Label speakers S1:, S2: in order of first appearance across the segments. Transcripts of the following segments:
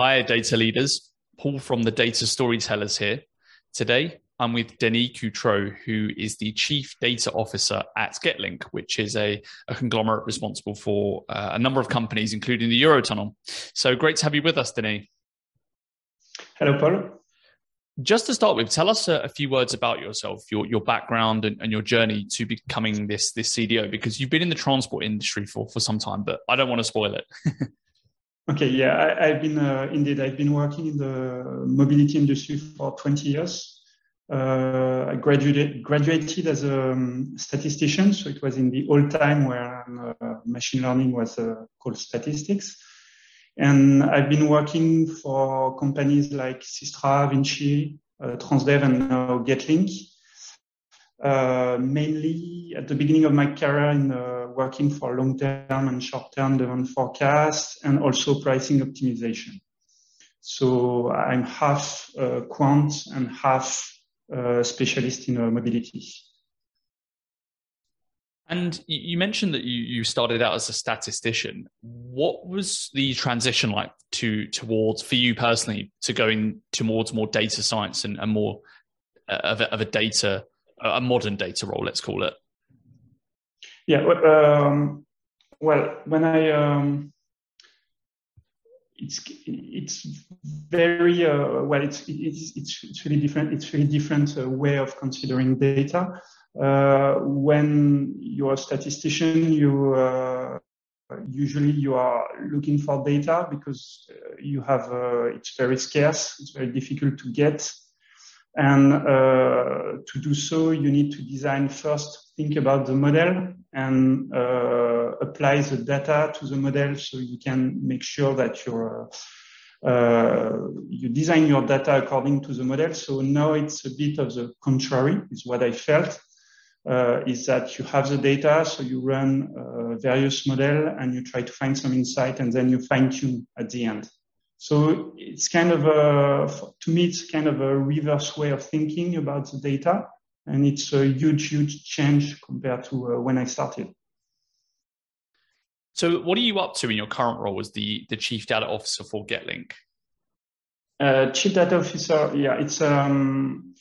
S1: Hi, data leaders. Paul from the Data Storytellers here. Today, I'm with Denis Coutrot, who is the Chief Data Officer at Getlink, which is a, a conglomerate responsible for uh, a number of companies, including the Eurotunnel. So great to have you with us, Denis.
S2: Hello, Paul.
S1: Just to start with, tell us a, a few words about yourself, your, your background and, and, your journey to becoming this, this CDO, because you've been in the transport industry for, for some time, but I don't want to spoil it.
S2: Okay, yeah, I, have been uh, indeed. I've been working in the mobility industry for 20 years. Uh, I graduated graduated as a um, statistician, so it was in the old time where um, uh, machine learning was uh, called statistics. And I've been working for companies like Systra, Vinci, uh, Transdev, and now Getlink. Uh, mainly at the beginning of my career in uh, working for long-term and short-term demand forecasts and also pricing optimization. So I'm half uh, quant and half specialist in mobility.
S1: And you mentioned that you, you started out as a statistician. What was the transition like to towards for you personally to going towards more data science and, and more of a, of a data a modern data role, let's call it?
S2: Yeah. Um, well, when I um, it's it's very uh, well. It's it's it's really different. It's really different uh, way of considering data. Uh, when you're a statistician, you uh, usually you are looking for data because uh, you have uh, it's very scarce. It's very difficult to get. And uh, to do so, you need to design first, think about the model and uh, apply the data to the model so you can make sure that you're, uh, you design your data according to the model. So now it's a bit of the contrary is what I felt. Uh, is that you have the data, so you run uh, various model and you try to find some insight and then you fine tune at the end. So it's kind of a, to me, it's kind of a reverse way of thinking about the data. And it's a huge, huge change compared to uh, when I started.
S1: So what are you up to in your current role as the, the chief data officer for Getlink?
S2: Uh, chief data officer, yeah, it's, um,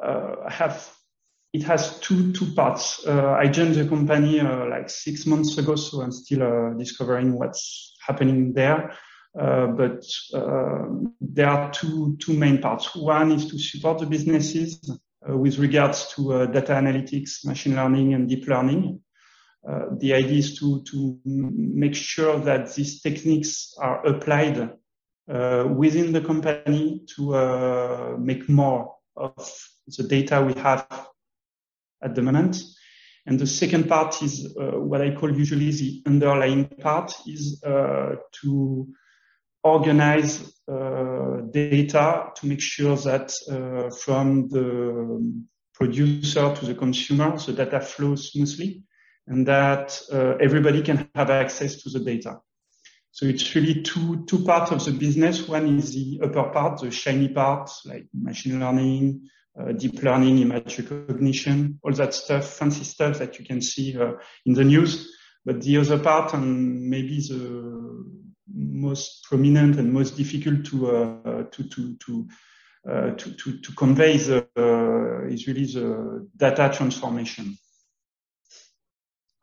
S2: uh, have, it has two, two parts. Uh, I joined the company uh, like six months ago, so I'm still uh, discovering what's happening there. Uh, but uh, there are two two main parts. One is to support the businesses uh, with regards to data analytics, machine learning, and deep learning. the idea is to to make sure that these techniques are applied within the company to make more of the data we have at the moment. And the second part is uh, what I call usually the underlying part is uh, to organize uh, data to make sure that uh, from the producer to the consumer, the data flows smoothly and that uh, everybody can have access to the data. So it's really two, two parts of the business. One is the upper part, the shiny part, like machine learning, uh, deep learning, image recognition, all that stuff, fancy stuff that you can see uh, in the news. But the other part, and maybe the most prominent and most difficult to uh, to to to, uh, to, to to convey the, uh, is really the data transformation.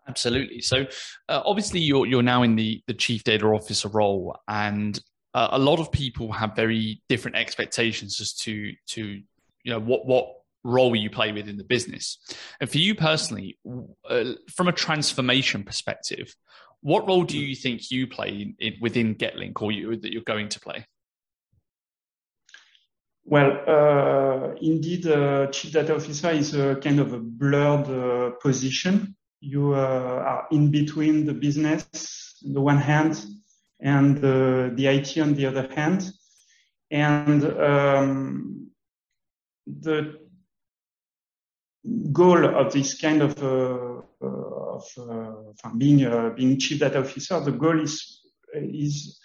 S1: Absolutely. So, uh, obviously, you're you're now in the the chief data officer role, and uh, a lot of people have very different expectations as to to you know what what role you play within the business. And for you personally, uh, from a transformation perspective, what role do you think you play in, within Getlink or you, that you're going to play?
S2: Well, uh, indeed, uh, chief data officer is a kind of a blurred uh, position. You uh, are in between the business on the one hand and the IT on the other hand. And um, the goal of this kind of uh, of uh, being uh, being chief data officer, the goal is is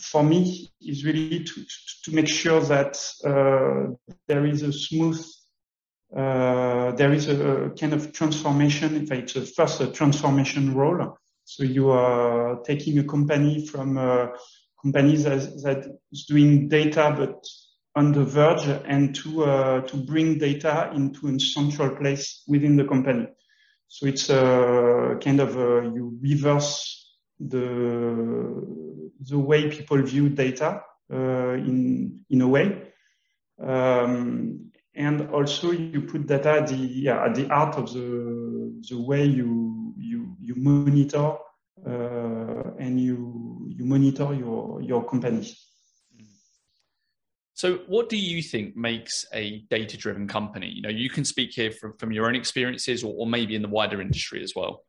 S2: for me is really to to make sure that there is a smooth uh, there is a, kind of transformation. In fact, it's a first a transformation role. So you are taking a company from uh, companies that, that is doing data but on the verge and to uh, to bring data into a central place within the company. So it's a kind of a, you reverse the the way people view data uh, in in a way, um, and also you put data at the yeah, at the heart of the the way you you you monitor uh, and you you monitor your your company.
S1: So, what do you think makes a data-driven company? You know, you can speak here from, from your own experiences, or, or maybe in the wider industry as well.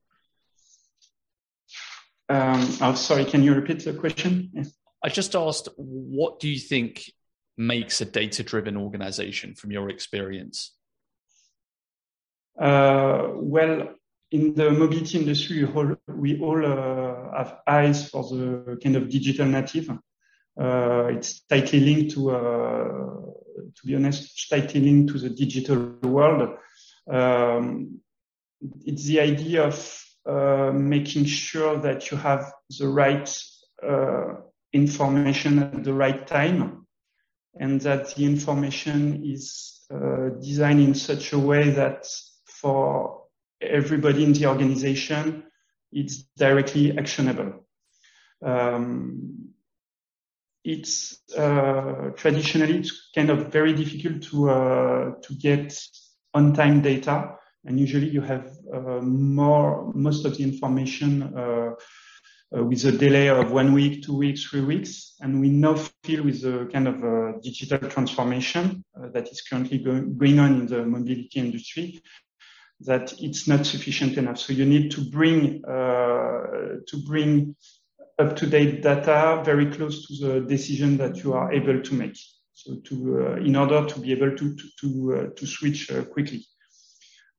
S2: Um, oh, sorry, can you repeat the question? Yes.
S1: I just asked, what do you think makes a data-driven organization from your experience?
S2: Uh, well, in the mobility industry, we all, we all uh, have eyes for the kind of digital native. Uh, it's tightly linked to, uh, to be honest, tightly linked to the digital world. Um, it's the idea of uh, making sure that you have the right uh, information at the right time and that the information is uh, designed in such a way that for everybody in the organization, it's directly actionable. Um, it's uh, traditionally it's kind of very difficult to uh, to get on-time data, and usually you have uh, more most of the information uh, uh, with a delay of one week, two weeks, three weeks, and we now feel with the kind of uh, digital transformation that is currently go- going on in the mobility industry that it's not sufficient enough. So you need to bring to bring up-to-date data very close to the decision that you are able to make. So to, uh, in order to be able to, to, to, uh, to switch uh, quickly.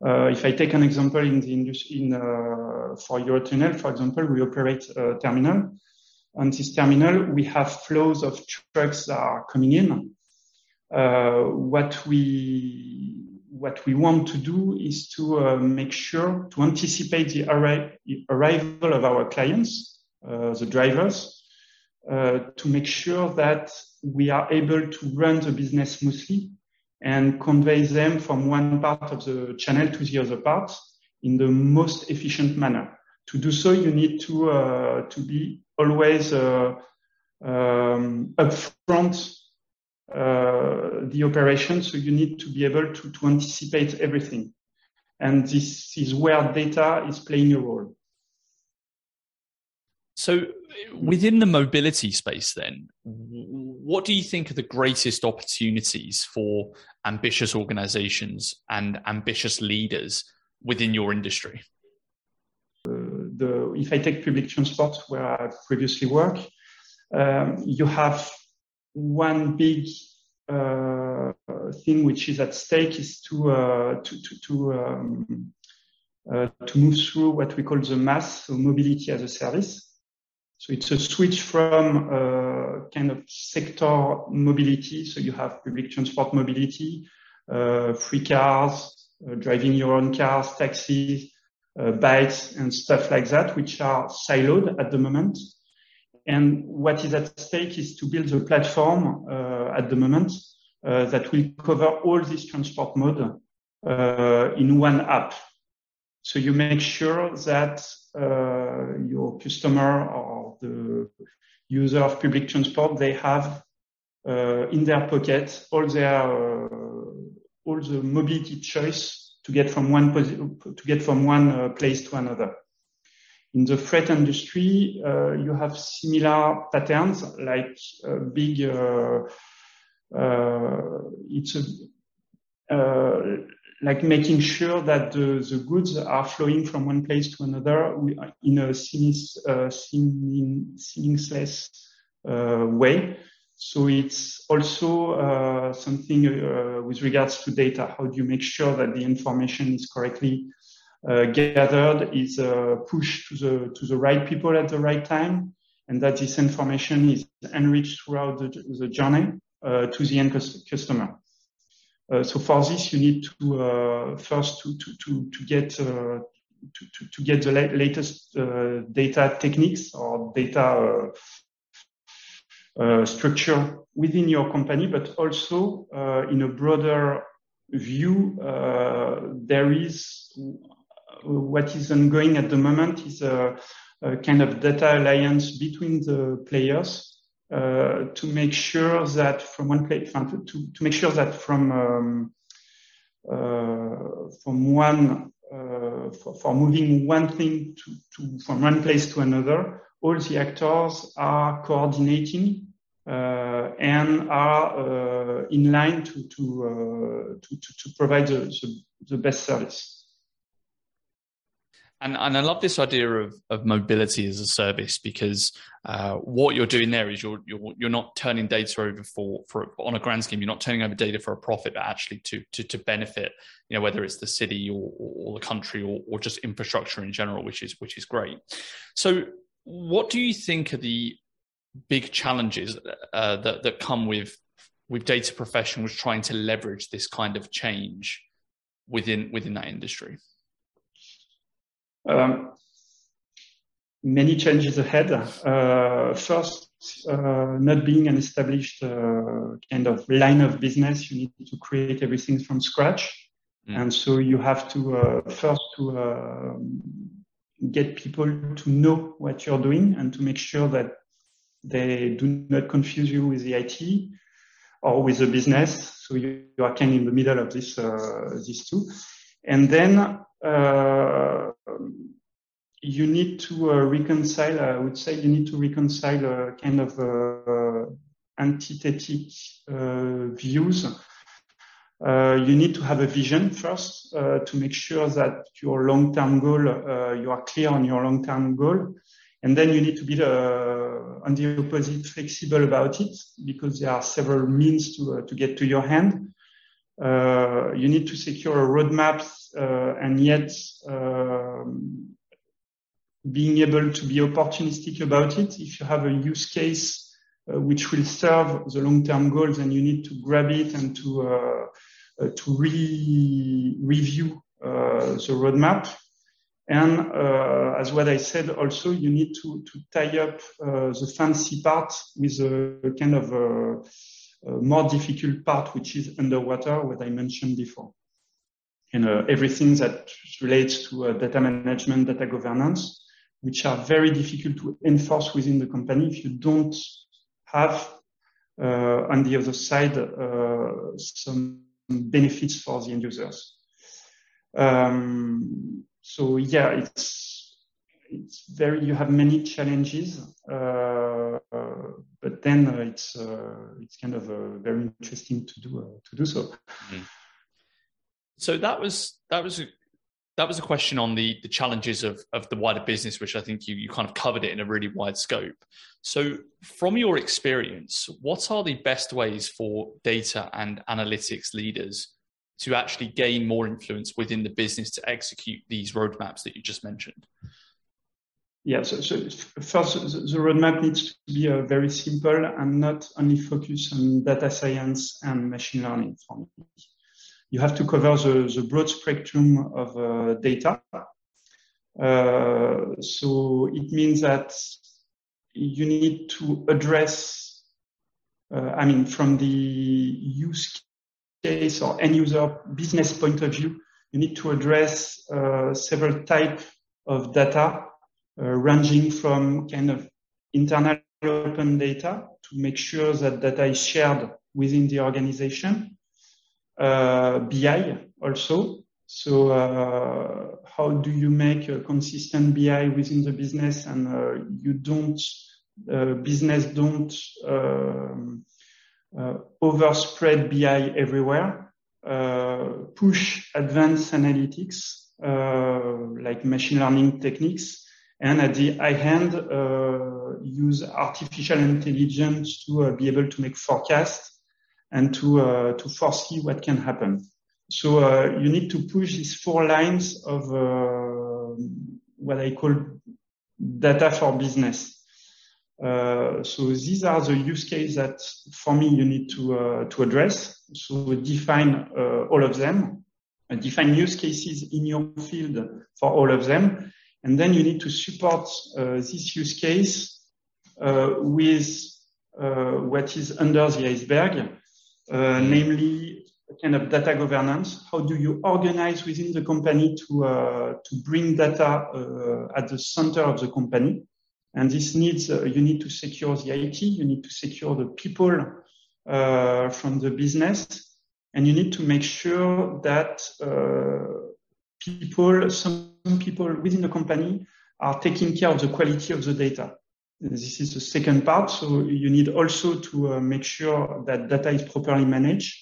S2: Uh, if I take an example in the industry, in, uh, for Eurotunnel, for example, we operate a terminal. On this terminal, we have flows of trucks that are coming in. Uh, what we what we want to do is to make sure to anticipate the arri- arrival of our clients uh, the drivers, uh, to make sure that we are able to run the business smoothly and convey them from one part of the channel to the other part in the most efficient manner. To do so, you need to uh, to be always uh, um, upfront uh, the operation. So you need to be able to, to anticipate everything. And this is where data is playing a role.
S1: So, within the mobility space, then, what do you think are the greatest opportunities for ambitious organizations and ambitious leaders within your industry?
S2: Uh, the, if I take public transport, where I previously worked, um, you have one big uh, thing which is at stake is to uh, to to to, um, uh, to move through what we call the MaaS, so mobility as a service. So it's a switch from uh, kind of sector mobility. So you have public transport mobility, uh, free cars, uh, driving your own cars, taxis, uh, bikes, and stuff like that, which are siloed at the moment. And what is at stake is to build a platform uh, at the moment that will cover all these transport mode in one app. So you make sure that your customer or the user of public transport, they have uh, in their pocket all their uh, all the mobility choice to get from one to get from one uh, place to another. In the freight industry, uh, you have similar patterns like big. Uh, it's a like making sure that the, the goods are flowing from one place to another in a seamless, uh, seamless uh, way. So it's also uh, something uh, with regards to data. How do you make sure that the information is correctly uh, gathered, is uh, pushed to the to the right people at the right time, and that this information is enriched throughout the, the journey to the end customer. Uh, so for this, you need to uh, first to to to, to get uh, to, to, to, get the la latest data techniques or data structure within your company, but also in a broader view, there is what is ongoing at the moment is a, a kind of data alliance between the players uh, to make sure that from one place to, to make sure that from um, uh, from one uh, for, for, moving one thing to, to, from one place to another, all the actors are coordinating uh, and are uh, in line to to, to, to, to provide the, the, the best service.
S1: And, and I love this idea of, of mobility as a service because uh, what you're doing there is you're, you're you're not turning data over for for on a grand scheme. You're not turning over data for a profit, but actually to to, to benefit. You know whether it's the city or, or the country or, or just infrastructure in general, which is which is great. So, what do you think are the big challenges uh, that that come with with data professionals trying to leverage this kind of change within within that industry?
S2: Um, many changes ahead. Uh, first, uh, not being an established uh, kind of line of business, you need to create everything from scratch. Mm. And so you have to uh, first to um, get people to know what you're doing and to make sure that they do not confuse you with the IT or with the business. So you, you are kind of in the middle of this, uh, these two. And then uh, you need to uh, reconcile, I would say you need to reconcile a kind of uh, antithetic views. Uh, you need to have a vision first uh, to make sure that your long-term goal, uh, you are clear on your long-term goal. And then you need to be on the opposite flexible about it because there are several means to, to get to your hand. you need to secure a roadmap uh, and yet um, being able to be opportunistic about it. If you have a use case uh, which will serve the long-term goals, and you need to grab it and to uh, to re review the roadmap. And uh, as what I said, also you need to, to tie up uh, the fancy part with a kind of a, a more difficult part, which is underwater, what I mentioned before and uh, everything that relates to uh, data management, data governance, which are very difficult to enforce within the company if you don't have uh, on the other side uh, some benefits for the end users. Um, so yeah, it's it's very you have many challenges, uh, but then it's it's kind of very interesting to do to do so. Mm-hmm.
S1: So that was that was a, that was a question on the the challenges of of the wider business, which I think you you kind of covered it in a really wide scope. So from your experience, what are the best ways for data and analytics leaders to actually gain more influence within the business to execute these roadmaps that you just mentioned?
S2: Yeah, so, so first, the roadmap needs to be uh, very simple and not only focus on data science and machine learning for me you have to cover the, the broad spectrum of uh, data. Uh, so it means that you need to address, uh, I mean, from the use case or end user business point of view, you need to address uh, several types of data, uh, ranging from kind of internal open data to make sure that data is shared within the organization BI also. So uh, how do you make a consistent BI within the business? And uh, you don't, business don't um, overspread BI everywhere, push advanced analytics like machine learning techniques. And at the high end uh, use artificial intelligence to uh, be able to make forecasts and to uh, to foresee what can happen. So uh, you need to push these four lines of uh, what I call data for business. Uh, so these are the use cases that for me you need to uh, to address. So define uh, all of them, define use cases in your field for all of them, and then you need to support this use case with what is under the iceberg, namely kind of data governance. How do you organize within the company to uh, to bring data uh, at the center of the company? And this needs uh, you need to secure the IT, you need to secure the people from the business, and you need to make sure that people, some people within the company, are taking care of the quality of the data. This is the second part. So you need also to uh, make sure that data is properly managed.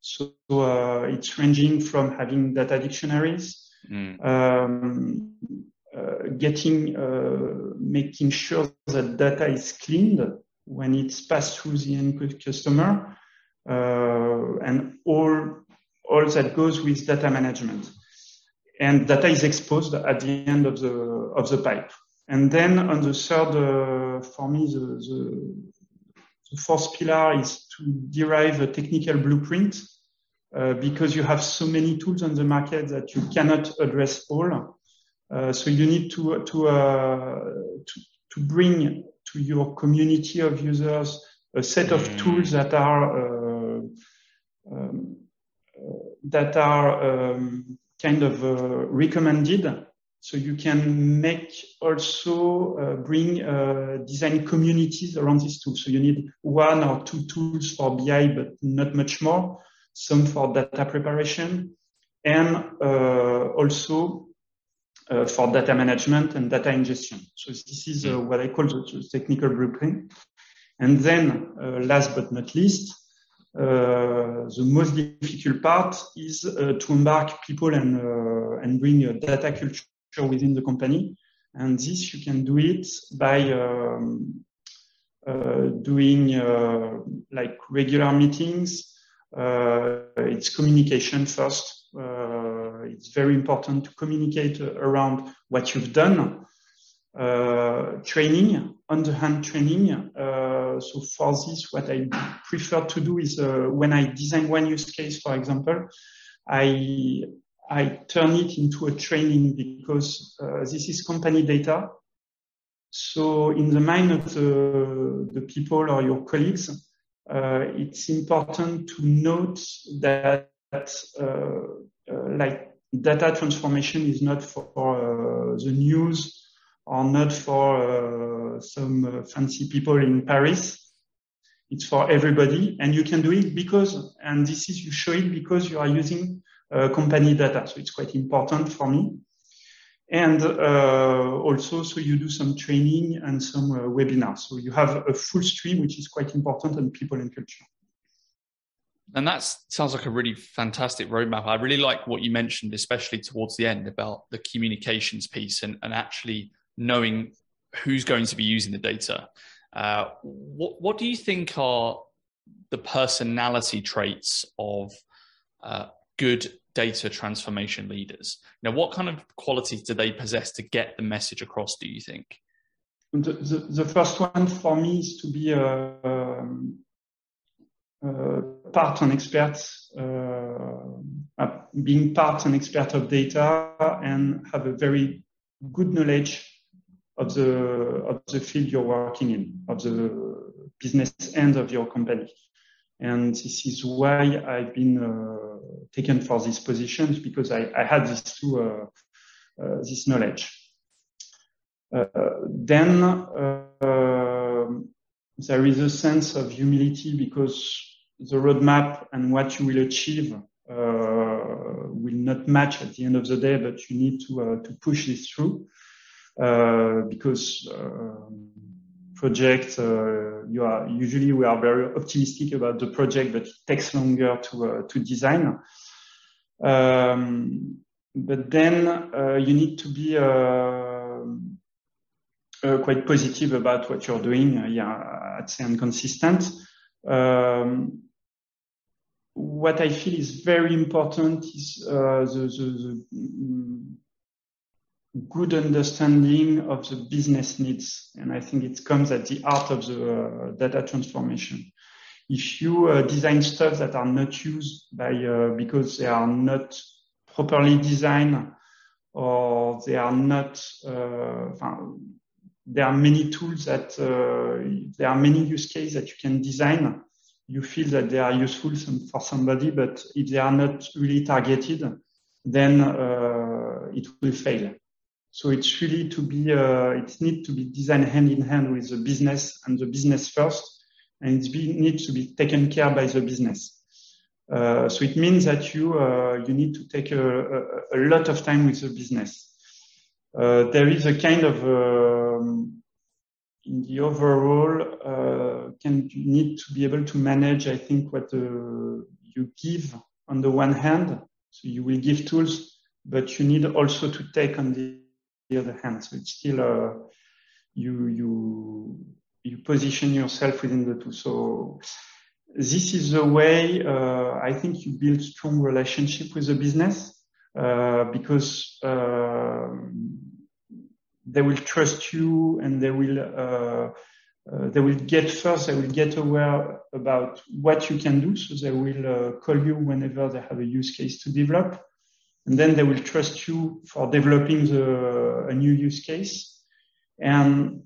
S2: So uh, it's ranging from having data dictionaries, mm. um, uh, getting, uh, making sure that data is cleaned when it's passed through the end customer, uh, and all all that goes with data management. And data is exposed at the end of the of the pipe. And then on the third, uh, for me, the, the, the, fourth pillar is to derive a technical blueprint uh, because you have so many tools on the market that you cannot address all. Uh, so you need to to, uh, to, to bring to your community of users a set of mm. tools that are uh, um, uh, that are um, kind of recommended so you can make also uh, bring uh, design communities around these tools. So you need one or two tools for BI, but not much more. Some for data preparation, and uh, also uh, for data management and data ingestion. So this is uh, what I call the, technical blueprint. And then, uh, last but not least, the most difficult part is to embark people and and bring data culture within the company. And this you can do it by um, uh, doing uh, like regular meetings. Uh, it's communication first. Uh, it's very important to communicate around what you've done. Uh, training, on-the-hand training. Uh, so for this, what I prefer to do is when I design one use case, for example, I I turn it into a training because uh, this is company data. So in the mind of the, the people or your colleagues, uh, it's important to note that uh, uh like data transformation is not for uh, the news or not for some fancy people in Paris. It's for everybody and you can do it because, and this is, you show it because you are using company data. So it's quite important for me. And uh, also, so you do some training and some uh, webinars. So you have a full stream, which is quite important on people and culture.
S1: And that sounds like a really fantastic roadmap. I really like what you mentioned, especially towards the end about the communications piece and, and actually knowing who's going to be using the data. Uh, what, what do you think are the personality traits of uh, good data transformation leaders. Now, what kind of qualities do they possess to get the message across, do you think?
S2: The, the, the first one for me is to be a, um, a part and expert, uh, being part and expert of data and have a very good knowledge of the, of the field you're working in, of the business end of your company. And this is why I've been uh, taken for these positions because I, I had this two, uh, uh, this knowledge. then there is a sense of humility because the roadmap and what you will achieve uh, will not match at the end of the day, but you need to uh, to push this through uh, because project, uh, you are usually we are very optimistic about the project, but it takes longer to uh, to design. Um, but then uh, you need to be quite positive about what you're doing. yeah, I'd say and consistent. Um, what I feel is very important is uh, the, the, the, good understanding of the business needs. And I think it comes at the heart of the uh, data transformation. If you uh, design stuff that are not used by, uh, because they are not properly designed or they are not, there are many tools that uh, there are many use cases that you can design. You feel that they are useful for somebody, but if they are not really targeted, then uh, it will fail. So it's really to be, uh, it needs to be designed hand in hand with the business and the business first, and it needs to be taken care by the business. Uh, so it means that you uh, you need to take a, a, a, lot of time with the business. Uh, there is a kind of um, in the overall uh, can you need to be able to manage. I think what you give on the one hand, so you will give tools, but you need also to take on the, the other hand. So it's still you you you position yourself within the two. So this is the way uh, I think you build strong relationship with the business uh, because uh, they will trust you and they will uh, uh, they will get first they will get aware about what you can do so they will uh, call you whenever they have a use case to develop and then they will trust you for developing the, a new use case and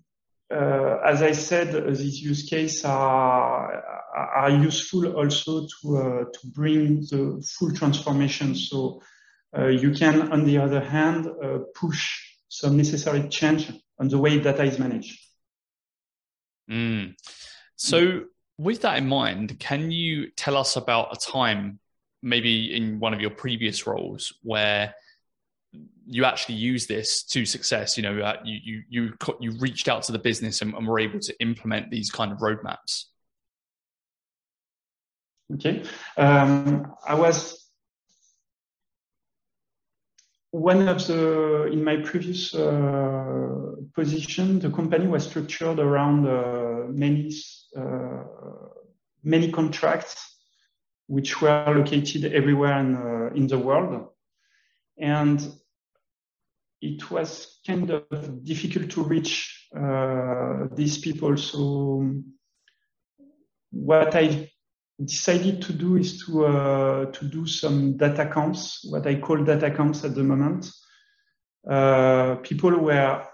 S2: uh, as I said, these use cases are are useful also to uh, to bring the full transformation. So uh, you can, on the other hand, push some necessary change on the way data is managed.
S1: Mm. So, with that in mind, can you tell us about a time, maybe in one of your previous roles, where you actually use this to success. You know, uh, you you you you reached out to the business and, and were able to implement these kind of roadmaps.
S2: Okay, um, I was one of the in my previous uh, position. The company was structured around uh, many uh, many contracts which were located everywhere in, uh, in the world, and it was kind of difficult to reach uh, these people. So what I decided to do is to uh, to do some data counts, what I call data counts at the moment. Uh, people were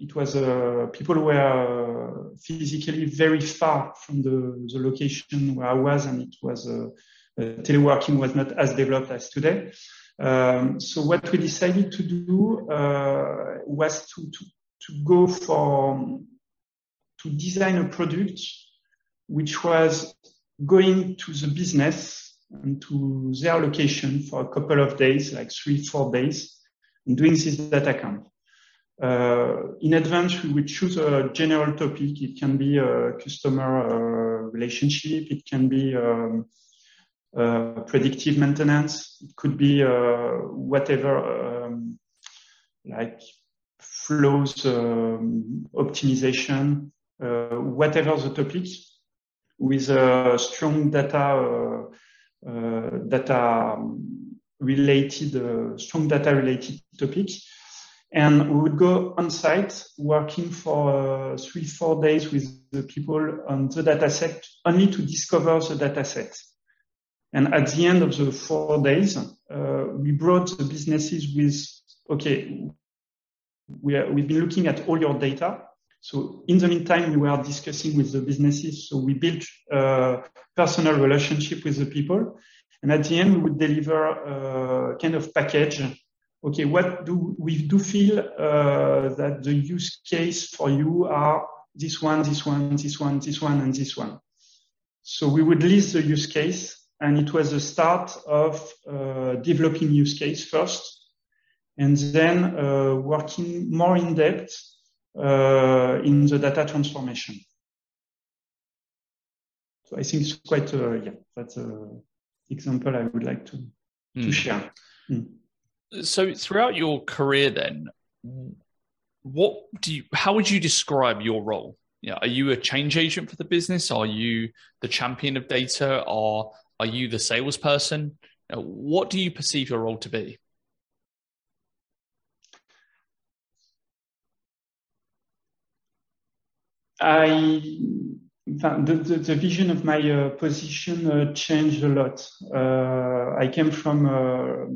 S2: it was uh, people were physically very far from the, the location where I was, and it was uh, teleworking was not as developed as today. Um, so what we decided to do uh, was to, to, to go for to design a product which was going to the business and to their location for a couple of days, like three, four days, and doing this data count. Uh, in advance, we would choose a general topic. It can be a customer uh, relationship. It can be um, uh, predictive maintenance. It could be uh, whatever, um, like flows um, optimization, uh, whatever the topic, with a strong data data related, strong data related topic. And we would go on site working for uh, three, four days with the people on the data set only to discover the data set. And at the end of the four days, uh, we brought the businesses with, okay, we are, we've been looking at all your data. So in the meantime, we were discussing with the businesses. So we built a personal relationship with the people. And at the end, we would deliver a kind of package. Okay, what do we do feel uh, that the use case for you are this one, this one, this one, this one, and this one. So we would list the use case and it was the start of uh, developing use case first, and then uh, working more in depth uh, in the data transformation. So I think it's quite uh, yeah that's an example I would like to mm. to hmm. share. Mm.
S1: So throughout your career, then, what do you? How would you describe your role? Yeah, are you a change agent for the business? Are you the champion of data? Or are you the salesperson? What do you perceive your role to be?
S2: I the, the, the, vision of my uh, position uh, changed a lot. Uh, I came from uh,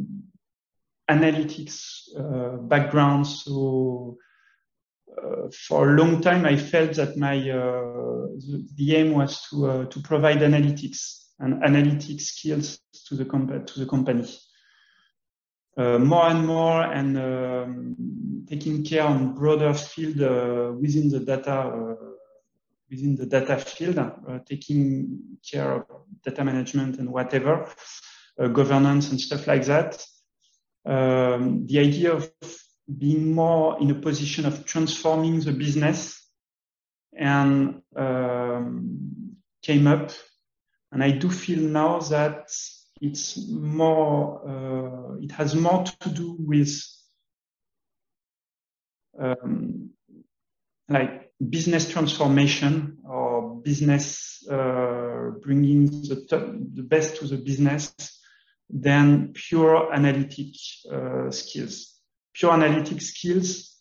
S2: analytics uh, background, so uh, for a long time, I felt that my uh, the, the, aim was to uh, to provide analytics and analytic skills to the comp- to the company. Uh, more and more, and um, taking care on broader field within the data within the data field, taking care of data management and whatever, governance and stuff like that. Um, the idea of being more in a position of transforming the business and um, came up. And I do feel now that it's more, uh, it has more to do with um, like business transformation or business uh, bringing the, the best to the business than pure analytic uh, skills pure analytic skills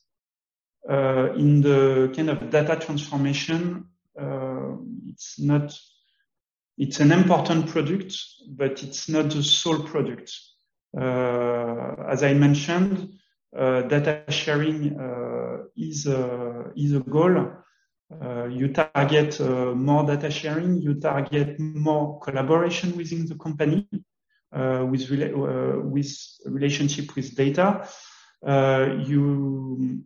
S2: uh, in the kind of data transformation. Uh, it's not, it's an important product, but it's not the sole product. Uh, as I mentioned, uh, data sharing uh, is, a, is a goal. Uh, you target more data sharing, you target more collaboration within the company with, rela- with relationship with data. Uh, you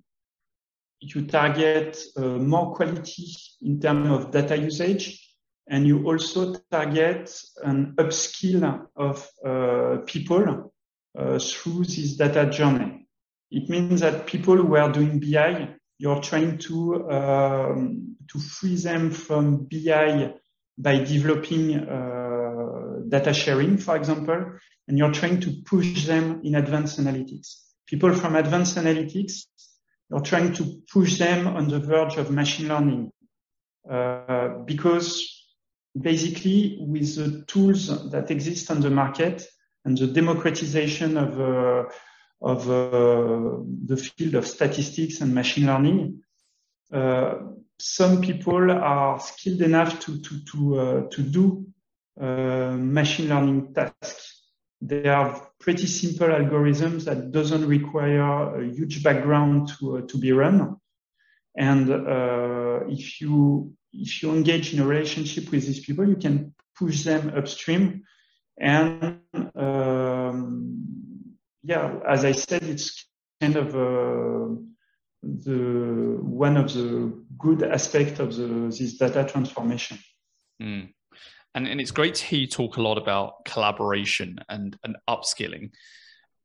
S2: you target uh, more quality in terms of data usage, and you also target an upskill of uh, people through this data journey. It means that people who are doing BI, you're trying to um, to free them from BI by developing uh, data sharing, for example, and you're trying to push them in advanced analytics people from advanced analytics, you're trying to push them on the verge of machine learning. Uh, because basically with the tools that exist on the market and the democratization of, uh, of uh, the field of statistics and machine learning, uh, some people are skilled enough to, to, to, uh, to do machine learning tasks they are pretty simple algorithms that doesn't require a huge background to, uh, to be run. And uh, if you if you engage in a relationship with these people, you can push them upstream. And um, yeah, as I said, it's kind of uh, the one of the good aspect of the, this data transformation.
S1: Mm. And, and it's great to hear you talk a lot about collaboration and, and upskilling.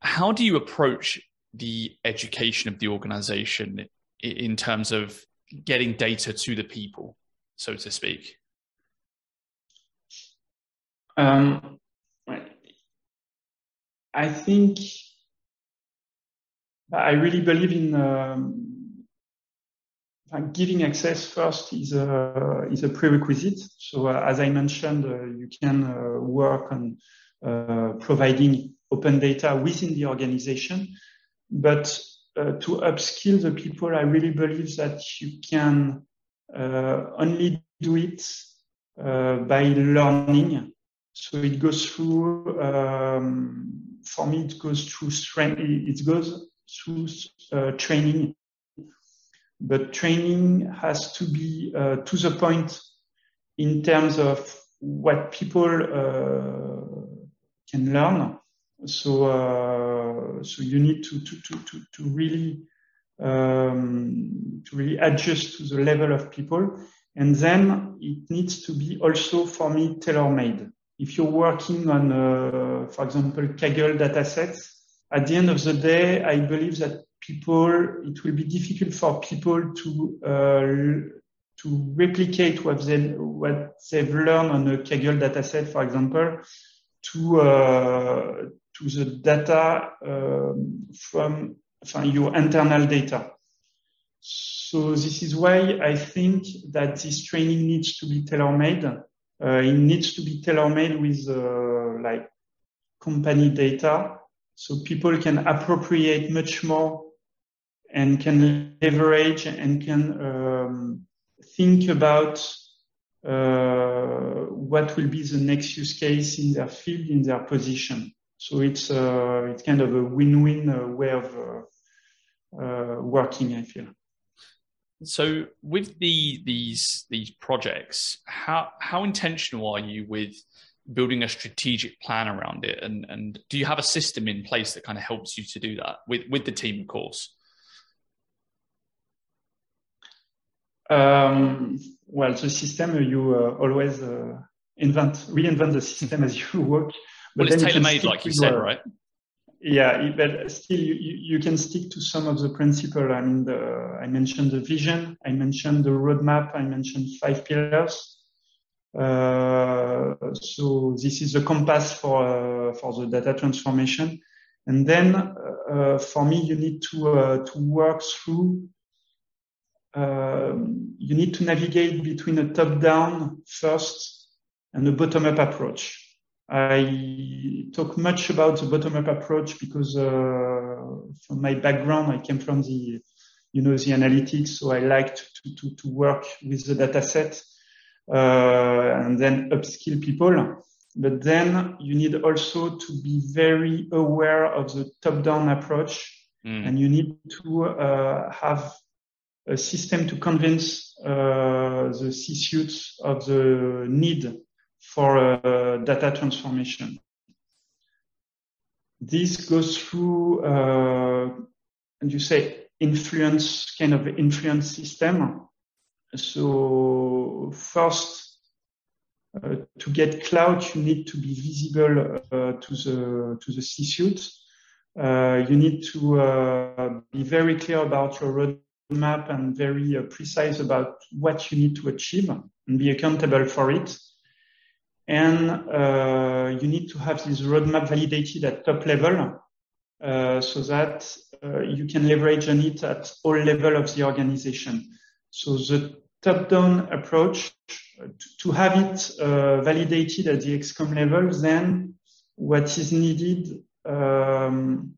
S1: How do you approach the education of the organization in terms of getting data to the people, so to speak?
S2: Um, I think I really believe in um, giving access first is a, is a prerequisite. So uh, as I mentioned, uh, you can uh, work on uh, providing open data within the organization, but uh, to upskill the people, I really believe that you can uh, only do it by learning. So it goes through, um, for me, it goes through strength, it goes through training but training has to be uh, to the point in terms of what people uh, can learn. So, uh, so you need to to to to, to really um, to really adjust to the level of people, and then it needs to be also for me tailor made. If you're working on, uh, for example, Kaggle datasets, at the end of the day, I believe that people, it will be difficult for people to uh, to replicate what they what they've learned on a Kaggle dataset, for example, to uh, to the data um, from, from your internal data. So this is why I think that this training needs to be tailor-made. Uh, it needs to be tailor-made with uh, like company data, so people can appropriate much more and can leverage and can um, think about uh, what will be the next use case in their field, in their position. So it's uh, it's kind of a win-win uh, way of uh, uh, working, I feel.
S1: so with the these these projects, how how intentional are you with building a strategic plan around it, and and do you have a system in place that kind of helps you to do that with with the team, of course?
S2: Um, well, the system you uh, always uh, invent, reinvent the system as you work.
S1: But well, it's tailor made, like you said, right?
S2: Yeah, but still, you, you can stick to some of the principle. I mean, the, I mentioned the vision, I mentioned the roadmap, I mentioned five pillars. Uh, so this is the compass for uh, for the data transformation. And then uh, for me, you need to uh, to work through. Um, you need to navigate between a top-down first and a bottom-up approach. I talk much about the bottom-up approach because uh, from my background, I came from the, you know, the analytics. So I like to, to, to work with the data set uh, and then upskill people. But then you need also to be very aware of the top-down approach mm. and you need to uh, have a system to convince uh, the C-suites of the need for uh, data transformation. This goes through, uh, and you say influence, kind of influence system. So first, uh, to get cloud, you need to be visible uh, to the to the C-suite. Uh, you need to be very clear about your roadmap and very precise about what you need to achieve and be accountable for it and uh, you need to have this roadmap validated at top level uh, so that uh, you can leverage on it at all level of the organization. So the top-down approach to have it uh, validated at the XCOM level, then what is needed um,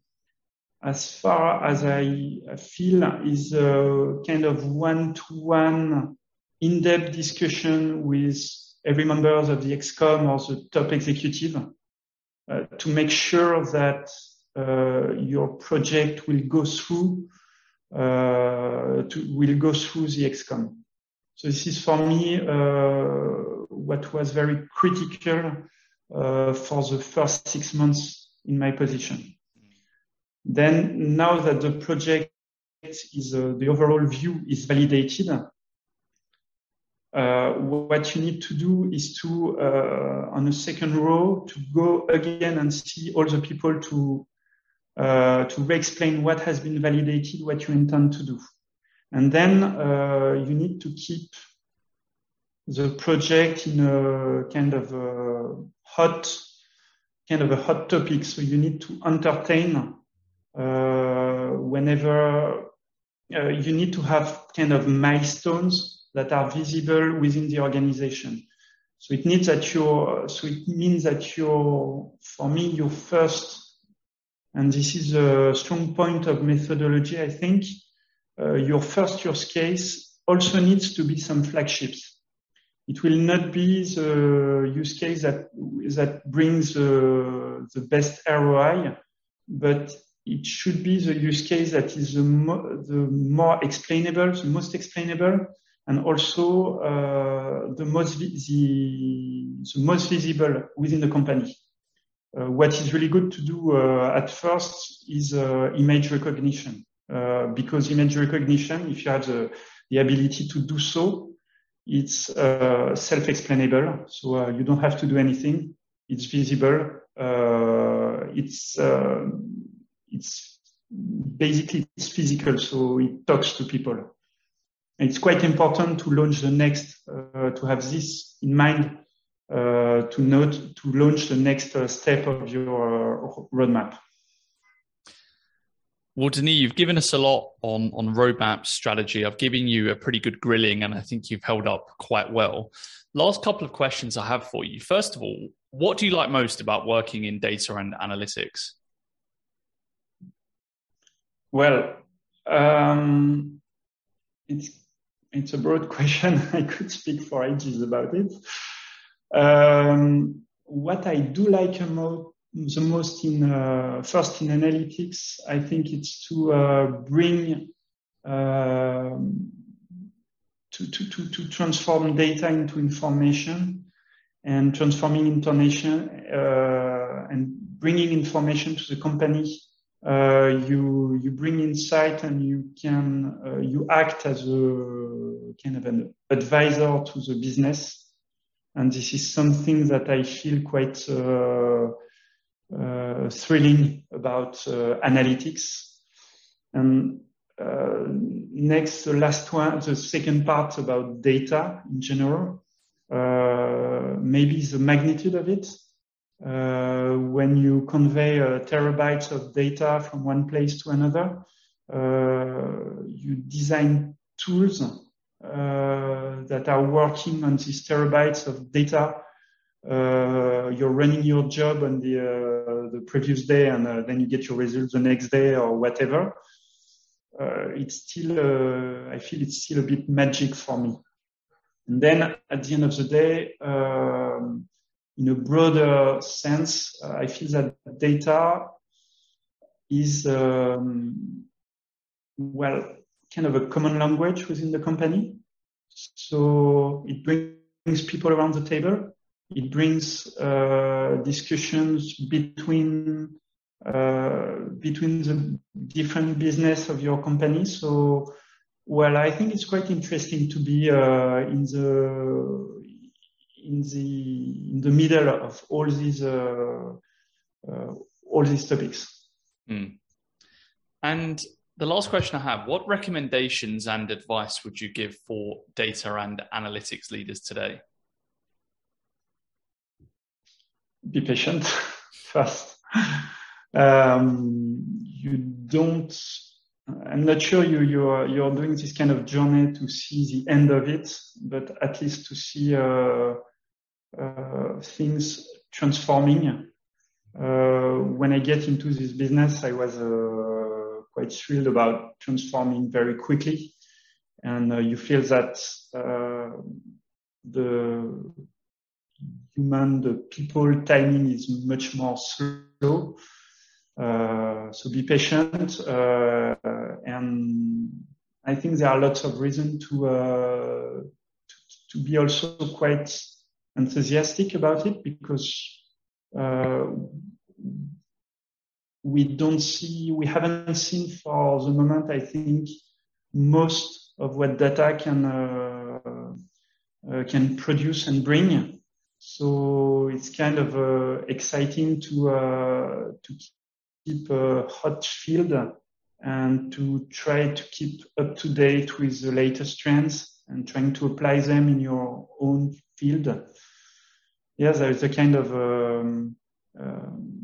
S2: as far as I feel is a kind of one-to-one in-depth discussion with every member of the XCOM or the top executive uh, to make sure that uh, your project will go through uh, to, will go through the XCOM. So this is for me uh, what was very critical uh, for the first six months in my position. Then now that the project is uh, the overall view is validated, uh, what you need to do is to, uh, on the second row, to go again and see all the people to uh, to re-explain what has been validated, what you intend to do, and then uh, you need to keep the project in a kind of a hot, kind of a hot topic. So you need to entertain whenever uh, you need to have kind of milestones that are visible within the organization. So it needs that your, so it means that your, for me, your first, and this is a strong point of methodology, I think, uh, your first use case also needs to be some flagships. It will not be the use case that, that brings uh, the best ROI, but it should be the use case that is the, mo- the more explainable, the most explainable, and also uh, the most the, the most visible within the company. Uh, what is really good to do uh, at first is uh, image recognition, uh, because image recognition, if you have the, the ability to do so, it's uh, self-explainable. So you don't have to do anything. It's visible. it's it's basically it's physical, so it talks to people it's quite important to launch the next, uh, to have this in mind, uh, to note, to launch the next uh, step of your uh, roadmap.
S1: Well, Denis, you've given us a lot on, on roadmap strategy. I've given you a pretty good grilling, and I think you've held up quite well. Last couple of questions I have for you. First of all, what do you like most about working in data and analytics?
S2: Well, um, it's it's a broad question. I could speak for ages about it. Um, what I do like mo- the most in uh, first in analytics, I think it's to uh, bring uh, to, to, to, to transform data into information and transforming information uh, and bringing information to the company. Uh, you you bring insight and you can uh, you act as a kind of an advisor to the business, and this is something that I feel quite uh, uh, thrilling about uh, analytics. And next, the last one, the second part about data in general, maybe the magnitude of it. Uh, when you convey uh, terabytes of data from one place to another, uh, you design tools that are working on these terabytes of data. Uh, you're running your job on the uh, the previous day and uh, then you get your results the next day or whatever. Uh, it's still uh, i feel it's still a bit magic for me. And then at the end of the day um, in a broader sense uh, i feel that data is um, well kind of a common language within the company so it brings people around the table it brings uh, discussions between uh, between the different business of your company. So, well, I think it's quite interesting to be uh, in the in the in the middle of all these uh, uh, all these topics.
S1: Mm. And the last question I have: What recommendations and advice would you give for data and analytics leaders today?
S2: be patient first. Um, you don't. I'm not sure you you're you're doing this kind of journey to see the end of it, but at least to see uh, uh, things transforming. Uh, when I get into this business, I was uh, quite thrilled about transforming very quickly, and uh, you feel that uh, the human, the people timing is much more slow. Uh, so be patient. Uh, and I think there are lots of reasons to, uh, to, to be also quite enthusiastic about it because uh, we don't see, we haven't seen for the moment, I think, most of what data can uh, uh, can produce and bring. So it's kind of uh, exciting to uh, to keep a hot field and to try to keep up to date with the latest trends and trying to apply them in your own field. Yes, there is a kind of um, um,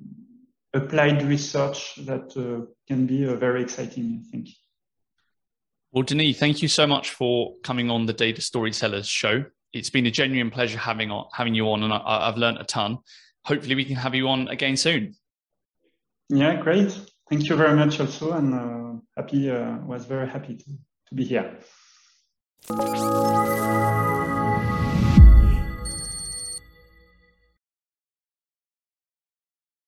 S2: applied research that uh, can be uh, very exciting, I think.
S1: Well, Denis, thank you so much for coming on the Data Storytellers show it's been a genuine pleasure having on, having you on, and I, have learned a ton. Hopefully, we can have you on again soon.
S2: Yeah, great. Thank you very much, also, and uh, happy uh, was very happy to, to be here.